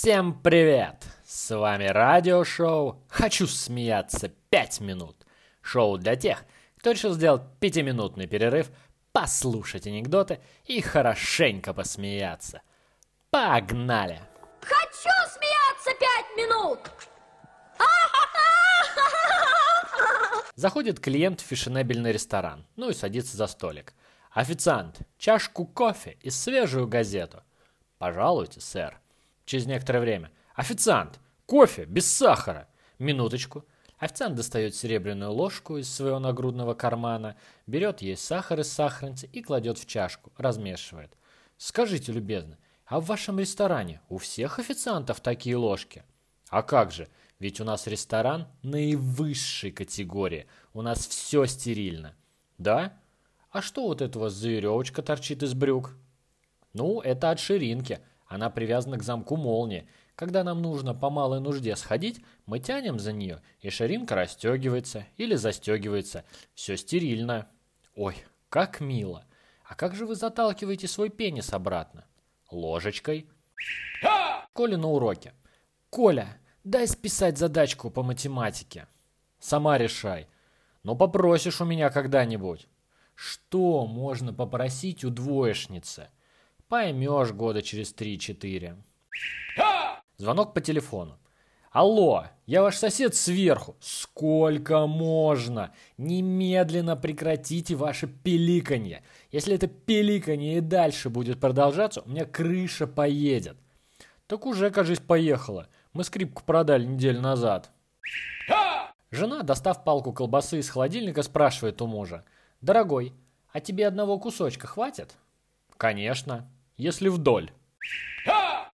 Всем привет! С вами радиошоу «Хочу смеяться 5 минут». Шоу для тех, кто решил сделать пятиминутный перерыв, послушать анекдоты и хорошенько посмеяться. Погнали! Хочу смеяться пять минут! Заходит клиент в фешенебельный ресторан, ну и садится за столик. Официант, чашку кофе и свежую газету. Пожалуйте, сэр. Через некоторое время. Официант, кофе, без сахара. Минуточку. Официант достает серебряную ложку из своего нагрудного кармана, берет ей сахар из сахарницы и кладет в чашку, размешивает. Скажите, любезно, а в вашем ресторане у всех официантов такие ложки? А как же, ведь у нас ресторан наивысшей категории, у нас все стерильно. Да? А что вот у вас за веревочка торчит из брюк? Ну, это от ширинки, она привязана к замку молнии. Когда нам нужно по малой нужде сходить, мы тянем за нее, и ширинка расстегивается или застегивается. Все стерильно. Ой, как мило. А как же вы заталкиваете свой пенис обратно? Ложечкой. Коля на уроке. Коля, дай списать задачку по математике. Сама решай. Ну попросишь у меня когда-нибудь. Что можно попросить у двоечницы? Поймешь года через три-четыре. Звонок по телефону. Алло, я ваш сосед сверху. Сколько можно? Немедленно прекратите ваше пиликанье. Если это пиликанье и дальше будет продолжаться, у меня крыша поедет. Так уже, кажись, поехала. Мы скрипку продали неделю назад. Жена, достав палку колбасы из холодильника, спрашивает у мужа. Дорогой, а тебе одного кусочка хватит? Конечно если вдоль.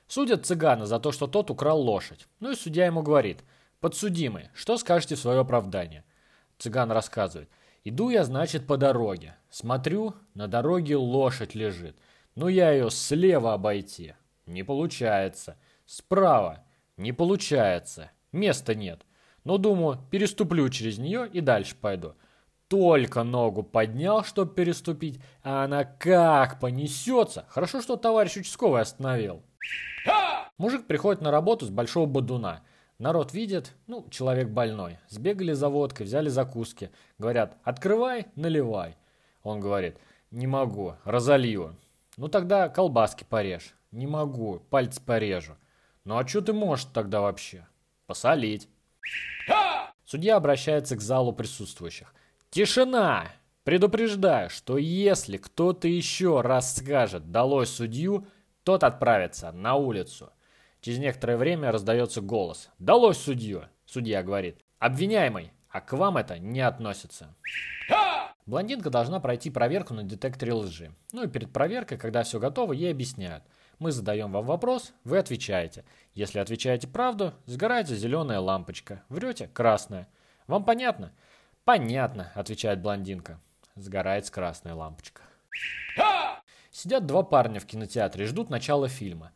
Судят цыгана за то, что тот украл лошадь. Ну и судья ему говорит, подсудимый, что скажете в свое оправдание? Цыган рассказывает, иду я, значит, по дороге. Смотрю, на дороге лошадь лежит. Ну я ее слева обойти. Не получается. Справа. Не получается. Места нет. Но думаю, переступлю через нее и дальше пойду только ногу поднял, чтобы переступить, а она как понесется. Хорошо, что товарищ участковый остановил. Мужик приходит на работу с большого бодуна. Народ видит, ну, человек больной. Сбегали за водкой, взяли закуски. Говорят, открывай, наливай. Он говорит, не могу, разолью. Ну тогда колбаски порежь. Не могу, пальцы порежу. Ну а что ты можешь тогда вообще? Посолить. Судья обращается к залу присутствующих. Тишина! Предупреждаю, что если кто-то еще раз скажет «долой судью», тот отправится на улицу. Через некоторое время раздается голос «Долой судью!» Судья говорит «Обвиняемый, а к вам это не относится». Блондинка должна пройти проверку на детекторе лжи. Ну и перед проверкой, когда все готово, ей объясняют. Мы задаем вам вопрос, вы отвечаете. Если отвечаете правду, сгорается зеленая лампочка. Врете – красная. Вам понятно? «Понятно», — отвечает блондинка. Сгорает красная лампочка. Сидят два парня в кинотеатре ждут начала фильма.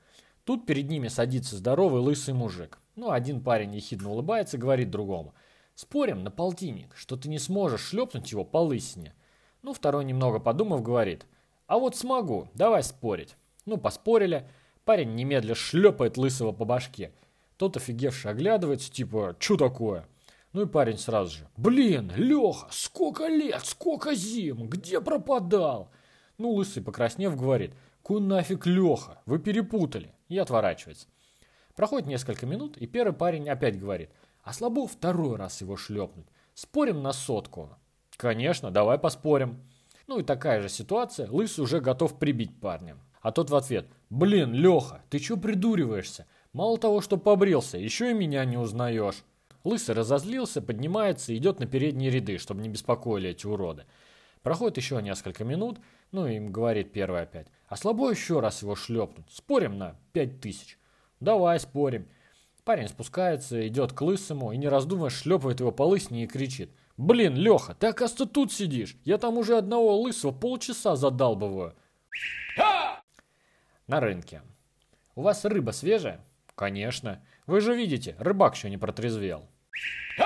Тут перед ними садится здоровый лысый мужик. Ну, один парень ехидно улыбается и говорит другому. «Спорим на полтинник, что ты не сможешь шлепнуть его по лысине». Ну, второй, немного подумав, говорит. «А вот смогу, давай спорить». Ну, поспорили. Парень немедля шлепает лысого по башке. Тот офигевший оглядывается, типа, «Чё такое?» Ну и парень сразу же. Блин, Леха, сколько лет, сколько зим, где пропадал? Ну, лысый, покраснев, говорит. Ку нафиг Леха, вы перепутали. И отворачивается. Проходит несколько минут, и первый парень опять говорит. А слабо второй раз его шлепнуть. Спорим на сотку? Конечно, давай поспорим. Ну и такая же ситуация, лысый уже готов прибить парня. А тот в ответ. Блин, Леха, ты чё придуриваешься? Мало того, что побрился, еще и меня не узнаешь. Лысый разозлился, поднимается и идет на передние ряды, чтобы не беспокоили эти уроды. Проходит еще несколько минут, ну и им говорит первый опять. А слабо еще раз его шлепнуть. Спорим на пять тысяч. Давай спорим. Парень спускается, идет к лысому и не раздумывая шлепает его по лысине и кричит. Блин, Леха, ты оказывается тут сидишь. Я там уже одного лысого полчаса задалбываю. На рынке. У вас рыба свежая? Конечно. Вы же видите, рыбак еще не протрезвел. Ah!